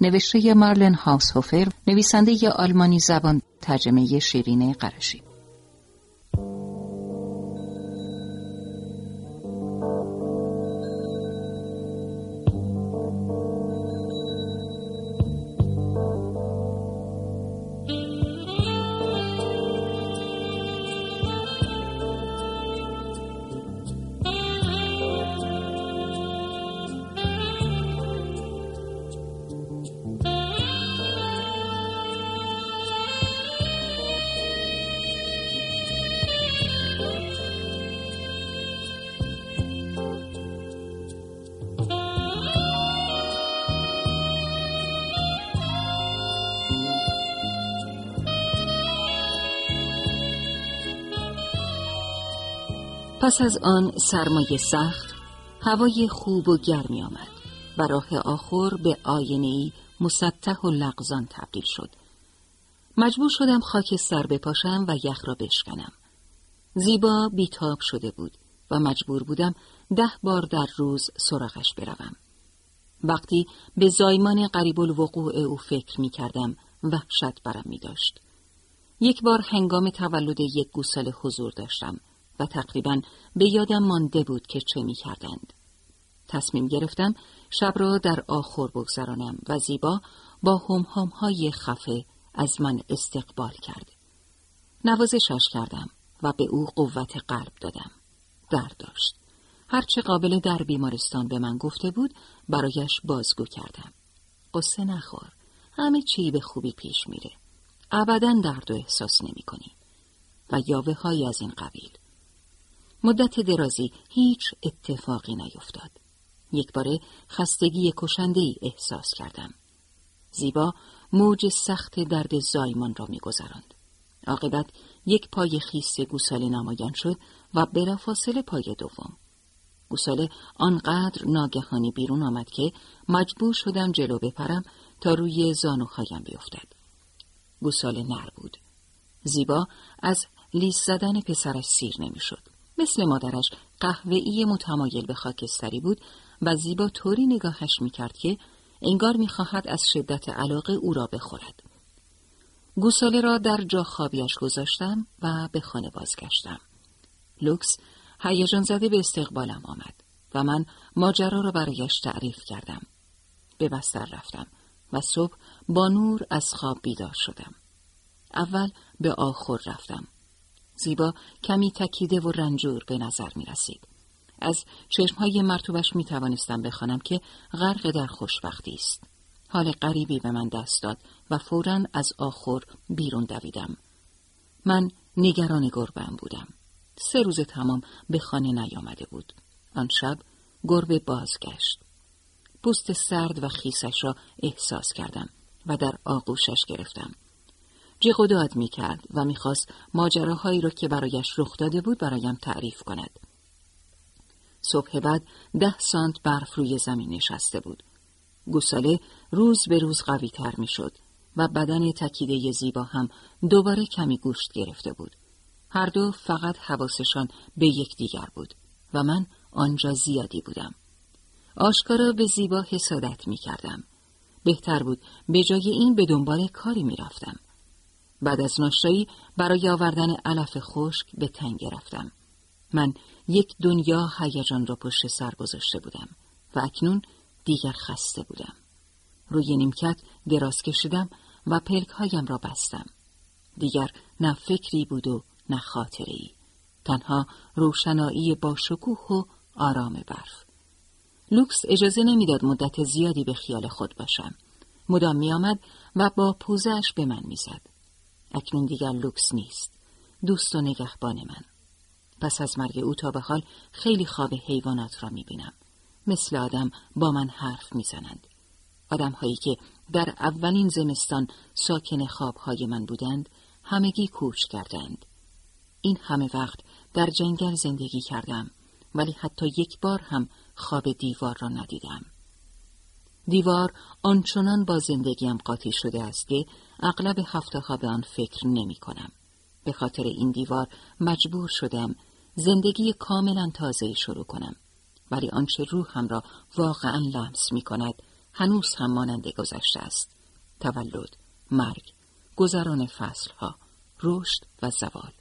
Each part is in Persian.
نوشته مارلن هاوسهوفر نویسنده آلمانی زبان ترجمه شیرین قرشی پس از آن سرمایه سخت هوای خوب و گرمی آمد و راه آخر به آینه ای مسطح و لغزان تبدیل شد. مجبور شدم خاک سر بپاشم و یخ را بشکنم. زیبا بیتاب شده بود و مجبور بودم ده بار در روز سراغش بروم. وقتی به زایمان قریب الوقوع او فکر می کردم وحشت برم می داشت. یک بار هنگام تولد یک گوساله حضور داشتم. و تقریبا به یادم مانده بود که چه می کردند. تصمیم گرفتم شب را در آخر بگذرانم و زیبا با هم های خفه از من استقبال کرد. نوازشش کردم و به او قوت قلب دادم. در داشت. هرچه قابل در بیمارستان به من گفته بود برایش بازگو کردم. قصه نخور. همه چی به خوبی پیش میره. ابدا درد و احساس نمی کنی. و یاوه های از این قبیل. مدت درازی هیچ اتفاقی نیفتاد. یک باره خستگی کشنده ای احساس کردم. زیبا موج سخت درد زایمان را میگذراند. عاقبت یک پای خیس گوساله نمایان شد و بلافاصله پای دوم. گوساله آنقدر ناگهانی بیرون آمد که مجبور شدم جلو بپرم تا روی زانوهایم بیفتد. گوساله نر بود. زیبا از لیس زدن پسرش سیر نمی‌شد. مثل مادرش قهوه‌ای متمایل به خاکستری بود و زیبا طوری نگاهش می‌کرد که انگار می‌خواهد از شدت علاقه او را بخورد. گوساله را در جا خوابیش گذاشتم و به خانه بازگشتم. لوکس هیجان زده به استقبالم آمد و من ماجرا را برایش تعریف کردم. به بستر رفتم و صبح با نور از خواب بیدار شدم. اول به آخر رفتم. زیبا کمی تکیده و رنجور به نظر می رسید. از چشمهای مرتوبش می توانستم بخوانم که غرق در خوشبختی است. حال غریبی به من دست داد و فورا از آخر بیرون دویدم. من نگران گربم بودم. سه روز تمام به خانه نیامده بود. آن شب گربه بازگشت. پوست سرد و خیسش را احساس کردم و در آغوشش گرفتم. جیغ و داد می کرد و می‌خواست ماجراهایی را که برایش رخ داده بود برایم تعریف کند. صبح بعد ده سانت برف روی زمین نشسته بود. گوساله روز به روز قوی تر می شد و بدن تکیده زیبا هم دوباره کمی گوشت گرفته بود. هر دو فقط حواسشان به یکدیگر بود و من آنجا زیادی بودم. آشکارا به زیبا حسادت می کردم. بهتر بود به جای این به دنبال کاری می رفتم. بعد از ناشتایی برای آوردن علف خشک به تنگ رفتم. من یک دنیا هیجان را پشت سر گذاشته بودم و اکنون دیگر خسته بودم. روی نیمکت دراز کشیدم و پلک هایم را بستم. دیگر نه فکری بود و نه خاطره ای. تنها روشنایی با شکوه و آرام برف. لوکس اجازه نمی‌داد مدت زیادی به خیال خود باشم. مدام میآمد و با پوزش به من می‌زد. اکنون دیگر لوکس نیست. دوست و نگهبان من. پس از مرگ او تا به حال خیلی خواب حیوانات را می‌بینم. مثل آدم با من حرف می‌زنند. آدم هایی که در اولین زمستان ساکن خوابهای من بودند همگی کوچ کردند. این همه وقت در جنگل زندگی کردم ولی حتی یک بار هم خواب دیوار را ندیدم. دیوار آنچنان با زندگیم قاطی شده است که اغلب هفته ها به آن فکر نمی کنم. به خاطر این دیوار مجبور شدم زندگی کاملا تازه شروع کنم. ولی آنچه روحم را واقعا لمس می کند هنوز هم ماننده گذشته است تولد مرگ گذران فصلها رشد و زوال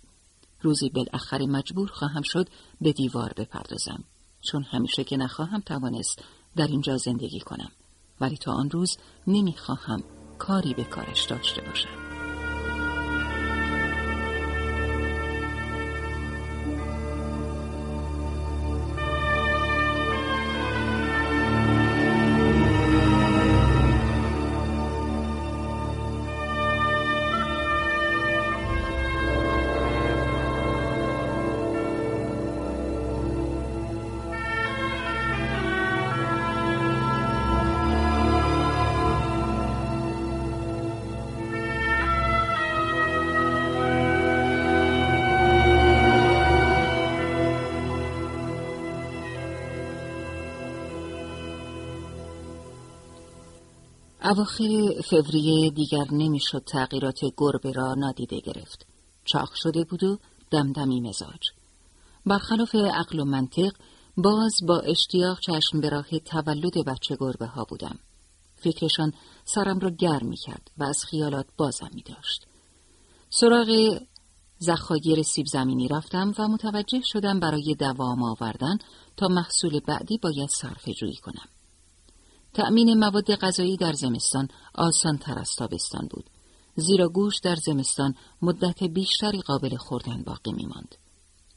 روزی بالاخره مجبور خواهم شد به دیوار بپردازم چون همیشه که نخواهم توانست در اینجا زندگی کنم ولی تا آن روز نمی‌خواهم کاری به کارش داشته باشم اواخر فوریه دیگر نمی‌شد تغییرات گربه را نادیده گرفت. چاق شده بود و دمدمی مزاج. برخلاف عقل و منطق باز با اشتیاق چشم به راه تولد بچه گربه ها بودم. فکرشان سرم را گرم می کرد و از خیالات بازم می داشت. سراغ زخایر سیب زمینی رفتم و متوجه شدم برای دوام آوردن تا محصول بعدی باید صرفه جویی کنم. تأمین مواد غذایی در زمستان آسان تر از تابستان بود. زیرا گوش در زمستان مدت بیشتری قابل خوردن باقی می ماند.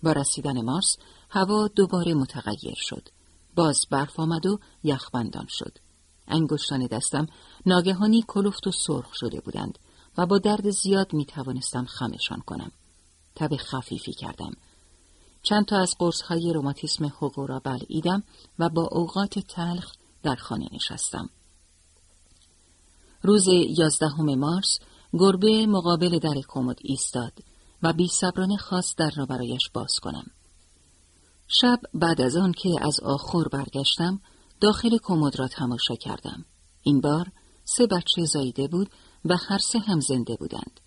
با رسیدن مارس هوا دوباره متغیر شد. باز برف آمد و یخبندان شد. انگشتان دستم ناگهانی کلفت و سرخ شده بودند و با درد زیاد می توانستم خمشان کنم. تب خفیفی کردم. چند تا از قرص های روماتیسم حقو را بلعیدم و با اوقات تلخ در خانه نشستم. روز یازدهم مارس گربه مقابل در کمد ایستاد و بی صبرانه خواست در را برایش باز کنم. شب بعد از آن که از آخر برگشتم داخل کمد را تماشا کردم. این بار سه بچه زایده بود و هر سه هم زنده بودند.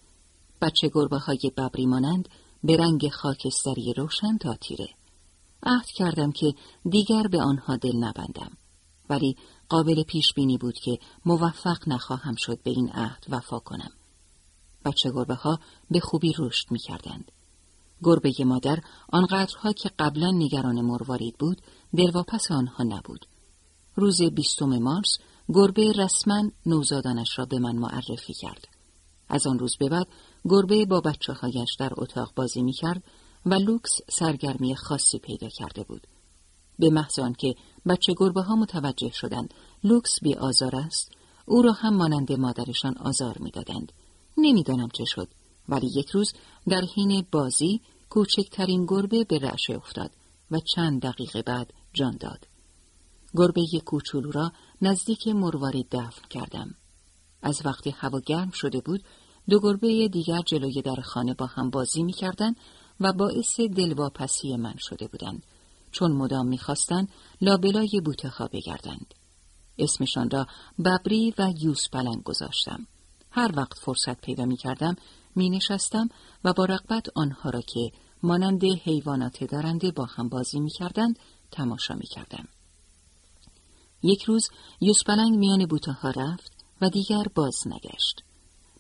بچه گربه های ببری مانند به رنگ خاکستری روشن تا تیره. عهد کردم که دیگر به آنها دل نبندم. ولی قابل پیش بینی بود که موفق نخواهم شد به این عهد وفا کنم. بچه گربه ها به خوبی رشد می کردند. گربه مادر آنقدرها که قبلا نگران مروارید بود دلواپس آنها نبود. روز بیستم مارس گربه رسما نوزادانش را به من معرفی کرد. از آن روز به بعد گربه با بچه هایش در اتاق بازی می کرد و لوکس سرگرمی خاصی پیدا کرده بود. به محض که بچه گربه ها متوجه شدند لوکس بی آزار است. او را هم مانند مادرشان آزار می‌دادند. نمی‌دانم چه شد ولی یک روز در حین بازی کوچکترین گربه به رعشه افتاد و چند دقیقه بعد جان داد. گربه کوچولو را نزدیک مرواری دفن کردم. از وقتی هوا گرم شده بود دو گربه دیگر جلوی در خانه با هم بازی می‌کردند و باعث دلواپسی من شده بودند. چون مدام می‌خواستند لابلای بوته ها بگردند. اسمشان را ببری و یوس پلنگ گذاشتم. هر وقت فرصت پیدا می کردم و با رقبت آنها را که مانند حیوانات دارنده با هم بازی می کردند تماشا می کردم. یک روز یوس پلنگ میان بوته ها رفت و دیگر باز نگشت.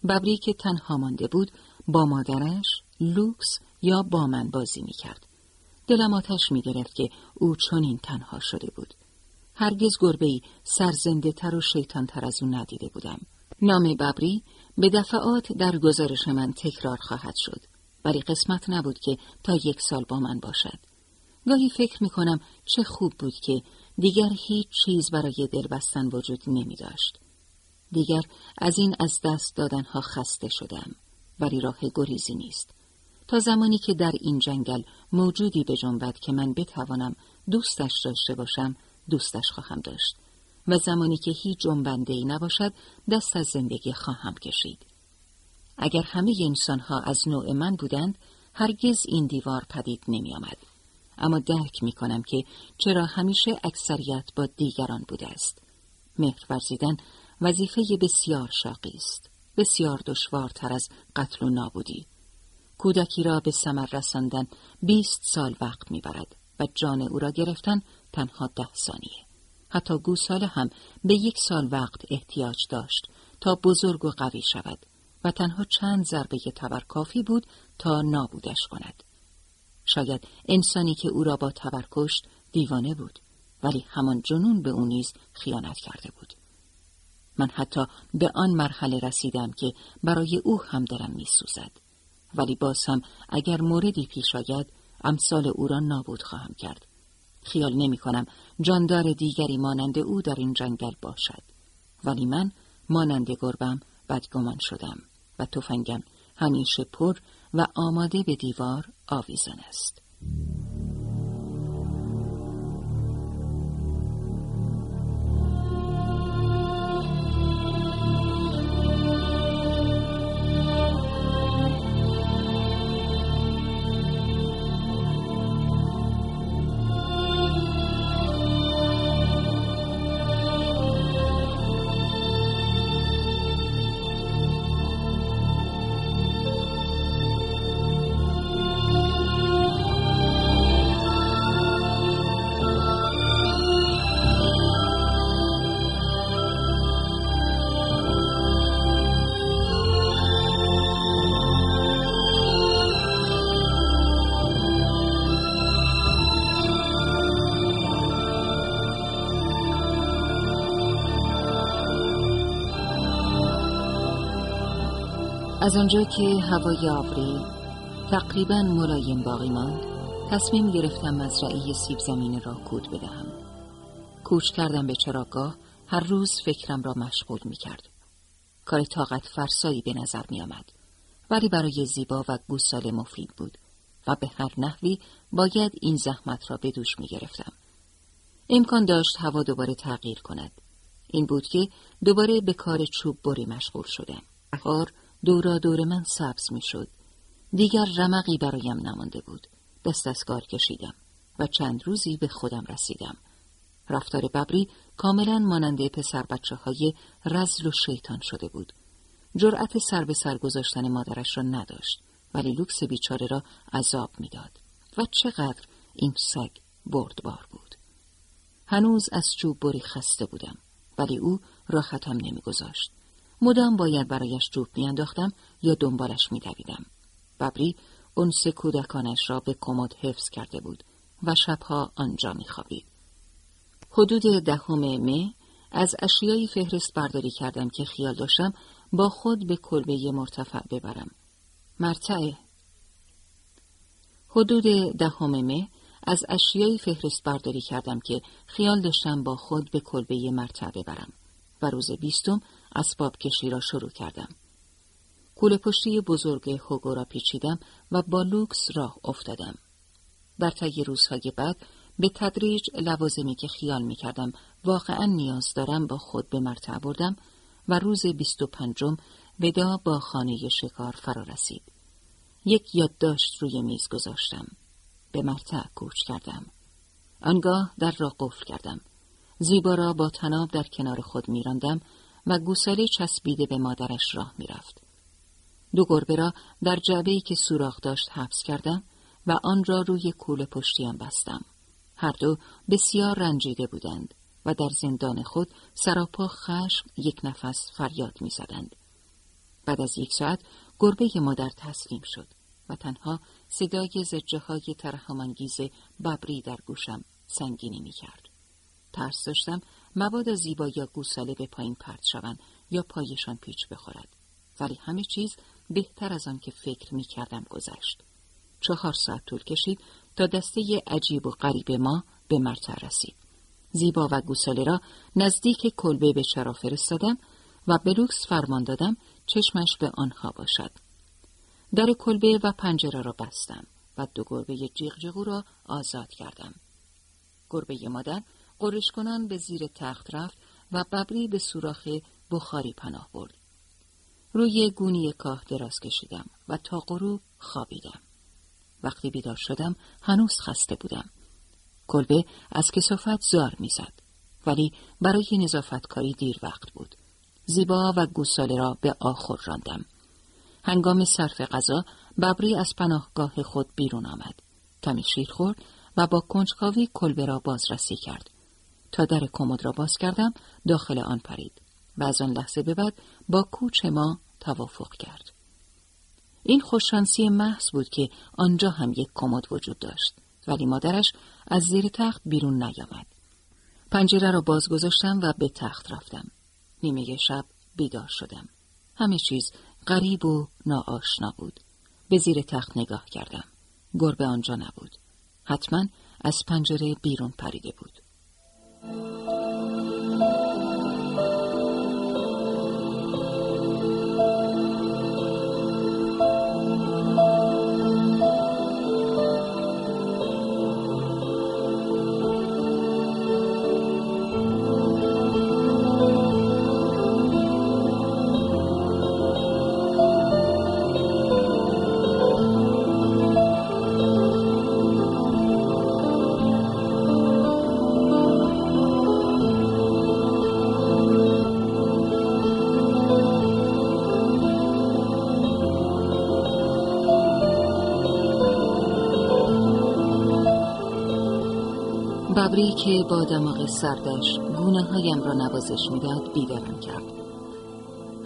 ببری که تنها مانده بود با مادرش لوکس یا با من بازی می کرد. دلم آتش می گرفت که او چنین تنها شده بود. هرگز گربه ای سرزنده تر و شیطان تر از او ندیده بودم. نام ببری به دفعات در گزارش من تکرار خواهد شد. ولی قسمت نبود که تا یک سال با من باشد. گاهی فکر می کنم چه خوب بود که دیگر هیچ چیز برای دل بستن وجود نمی داشت. دیگر از این از دست دادنها خسته شدم. ولی راه گریزی نیست. تا زمانی که در این جنگل موجودی به جنبت که من بتوانم دوستش داشته باشم دوستش خواهم داشت. و زمانی که هیچ جنبنده ای نباشد دست از زندگی خواهم کشید. اگر همه انسان ها از نوع من بودند هرگز این دیوار پدید نمی آمد. اما درک می کنم که چرا همیشه اکثریت با دیگران بوده است. مهر ورزیدن وظیفه بسیار شاقی است. بسیار دشوارتر از قتل و نابودی. کودکی را به ثمر رساندن بیست سال وقت می‌برد و جان او را گرفتن تنها ده ثانیه حتی گوساله هم به یک سال وقت احتیاج داشت تا بزرگ و قوی شود و تنها چند ضربه تبر کافی بود تا نابودش کند. شاید انسانی که او را با تبر کشت دیوانه بود ولی همان جنون به او نیز خیانت کرده بود. من حتی به آن مرحله رسیدم که برای او هم دلم می سوزد. ولی باز اگر موردی پیش آید امثال او را نابود خواهم کرد. خیال نمی کنم جاندار دیگری مانند او در این جنگل باشد. ولی من مانند گربم بدگمان شدم و تفنگم همیشه پر و آماده به دیوار آویزان است. از آنجا که هوای آوری تقریبا ملایم باقی ماند تصمیم گرفتم مزرعه سیب زمین را کود بدهم. کوچ کردم به چراگاه هر روز فکرم را مشغول می کرد کار طاقت فرسایی به نظر می آمد ولی برای زیبا و گوساله مفید بود و به هر نحوی باید این زحمت را به دوش می گرفتم امکان داشت هوا دوباره تغییر کند. این بود که دوباره به کار چوب بری مشغول شدم. دورا دور من سبز می شد. دیگر رمقی برایم نمانده بود. دست از کار کشیدم و چند روزی به خودم رسیدم. رفتار ببری کاملا ماننده پسر بچه های رزل و شیطان شده بود. جرأت سر به سر گذاشتن مادرش را نداشت ولی لوکس بیچاره را عذاب می‌داد. و چقدر این سگ بردبار بود. هنوز از چوب بری خسته بودم ولی او راحتم نمیگذاشت. مدام باید برایش چوب میانداختم یا دنبالش میدویدم. ببری سه کودکانش را به کمد حفظ کرده بود و شبها آنجا میخوابید. حدود دهم مه از اشیایی فهرست برداری کردم که خیال داشتم با خود به کلبه مرتفع ببرم. مرتعه. حدود دهم مه از اشیایی فهرست برداری کردم که خیال داشتم با خود به کلبه مرتع ببرم و روز بیستم اسباب کشی را شروع کردم. کوله پشتی بزرگ هوگو را پیچیدم و با لوکس راه افتادم. در طی روزهای بعد به تدریج لوازمی که خیال می کردم واقعا نیاز دارم با خود به مرتع بردم و روز بیست و پنجم ودا با خانه شکار فرا رسید. یک یادداشت روی میز گذاشتم. به مرتع کوچ کردم. آنگاه در را قفل کردم. زیبا را با تناب در کنار خود میراندم و گوساله چسبیده به مادرش راه می‌رفت. دو گربه را در جعبه‌ای که سوراخ داشت حبس کردم و آن را روی کوله پشتیم بستم. هر دو بسیار رنجیده بودند و در زندان خود سراپا خشم یک نفس فریاد می‌زدند. بعد از یک ساعت گربه مادر تسلیم شد و تنها صدای زجه های ترحمانگیز ببری در گوشم سنگینی می کرد. ترس داشتم مبادا زیبا یا گوساله به پایین پرت شوند یا پایشان پیچ بخورد. ولی همه چیز بهتر از آن که فکر می کردم گذشت. چهار ساعت طول کشید تا دسته عجیب و غریب ما به مرتع رسید. زیبا و گوساله را نزدیک کلبه به چرا فرستادم و بلوکس فرمان دادم چشمش به آنها باشد. در کلبه و پنجره را بستم و دو گربه جیغ را آزاد کردم. گربه مادر قرش کنان به زیر تخت رفت و ببری به سوراخ بخاری پناه برد. روی گونی کاه دراز کشیدم و تا غروب خوابیدم. وقتی بیدار شدم هنوز خسته بودم. کلبه از کسافت زار می‌زد ولی برای نظافت کاری دیر وقت بود. زیبا و گوساله را به آخر راندم. هنگام صرف غذا ببری از پناهگاه خود بیرون آمد. کمی شیر خورد و با کنجکاوی کلبه را بازرسی کرد. تا در کمد را باز کردم داخل آن پرید و از آن لحظه به بعد با کوچ ما توافق کرد. این خوششانسی محض بود که آنجا هم یک کمد وجود داشت ولی مادرش از زیر تخت بیرون نیامد. پنجره را باز گذاشتم و به تخت رفتم. نیمه شب بیدار شدم. همه چیز غریب و ناآشنا بود. به زیر تخت نگاه کردم. گربه آنجا نبود. حتما از پنجره بیرون پریده بود. Thank you. ببری که با دماغ سردش گونه هایم را نوازش می‌داد بیدارم کرد.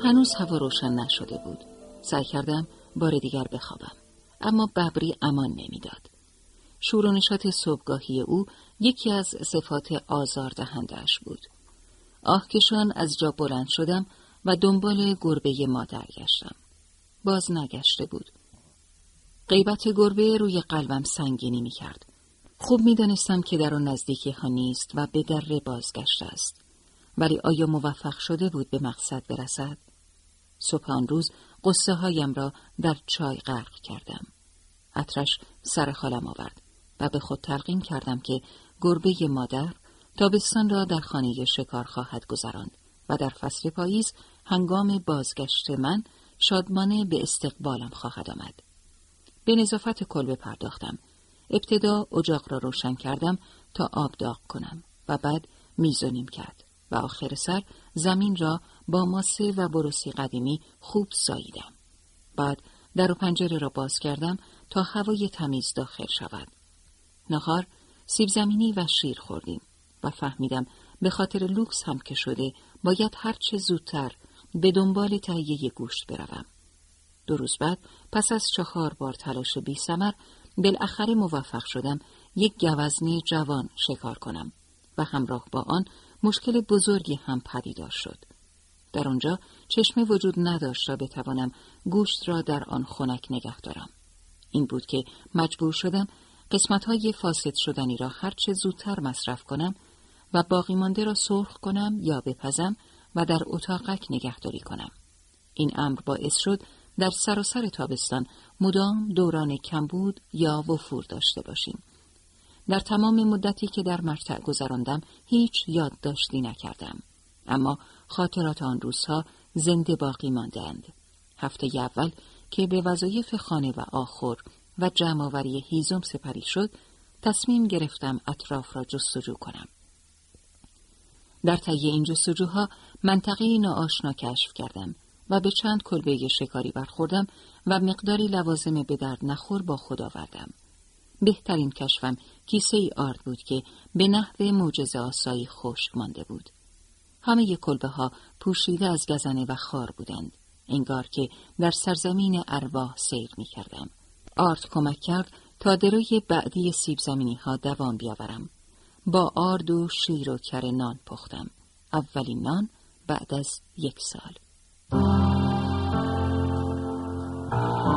هنوز هوا روشن نشده بود. سعی کردم بار دیگر بخوابم. اما ببری امان نمی‌داد. شور و نشاط صبحگاهی او یکی از صفات آزار دهندش بود آهکشان از جا بلند شدم و دنبال گربه مادر گشتم. باز نگشته بود. غیبت گربه روی قلبم سنگینی می کرد. خوب می دانستم که در آن نزدیکی ها نیست و به در بازگشته است. ولی آیا موفق شده بود به مقصد برسد؟ صبح آن روز قصه هایم را در چای غرق کردم. عطرش سر حالم آورد و به خود تلقین کردم که گربه مادر تابستان را در خانه شکار خواهد گذراند و در فصل پاییز هنگام بازگشت من شادمانه به استقبالم خواهد آمد. به نظافت کلبه پرداختم ابتدا اجاق را روشن کردم تا آب داغ کنم و بعد میزونیم کرد و آخر سر زمین را با ماسه و بروسی قدیمی خوب ساییدم. بعد در و پنجره را باز کردم تا هوای تمیز داخل شود. نهار سیب زمینی و شیر خوردیم و فهمیدم به خاطر لوکس هم که شده باید هرچه زودتر به دنبال تهیه گوشت بروم. دو روز بعد پس از چهار بار تلاش بی سمر بالاخره موفق شدم یک گوزنی جوان شکار کنم و همراه با آن مشکل بزرگی هم پدیدار شد. در آنجا چشمه وجود نداشت را بتوانم گوشت را در آن خنک نگه دارم. این بود که مجبور شدم قسمت های فاسد شدنی را هرچه زودتر مصرف کنم و باقی مانده را سرخ کنم یا بپزم و در اتاقک نگهداری کنم. این امر باعث شد در سراسر تابستان مدام دوران کمبود یا وفور داشته باشیم. در تمام مدتی که در مرتع گذراندم هیچ یادداشتی نکردم. اما خاطرات آن روزها زنده باقی ماندند. هفته اول که به وظایف خانه و آخر و جمعآوری هیزم سپری شد، تصمیم گرفتم اطراف را جستجو کنم. در طی این جستجوها منطقه ناآشنا کشف کردم و به چند کلبه شکاری برخوردم و مقداری لوازم به درد نخور با خود آوردم. بهترین کشفم کیسه ای آرد بود که به نحو معجزه آسایی خشک مانده بود. همه کلبه ها پوشیده از گزنه و خار بودند. انگار که در سرزمین ارواح سیر می کردم. آرد کمک کرد تا دروی بعدی سیب زمینی ها دوام بیاورم. با آرد و شیر و کر نان پختم. اولین نان بعد از یک سال. Oh.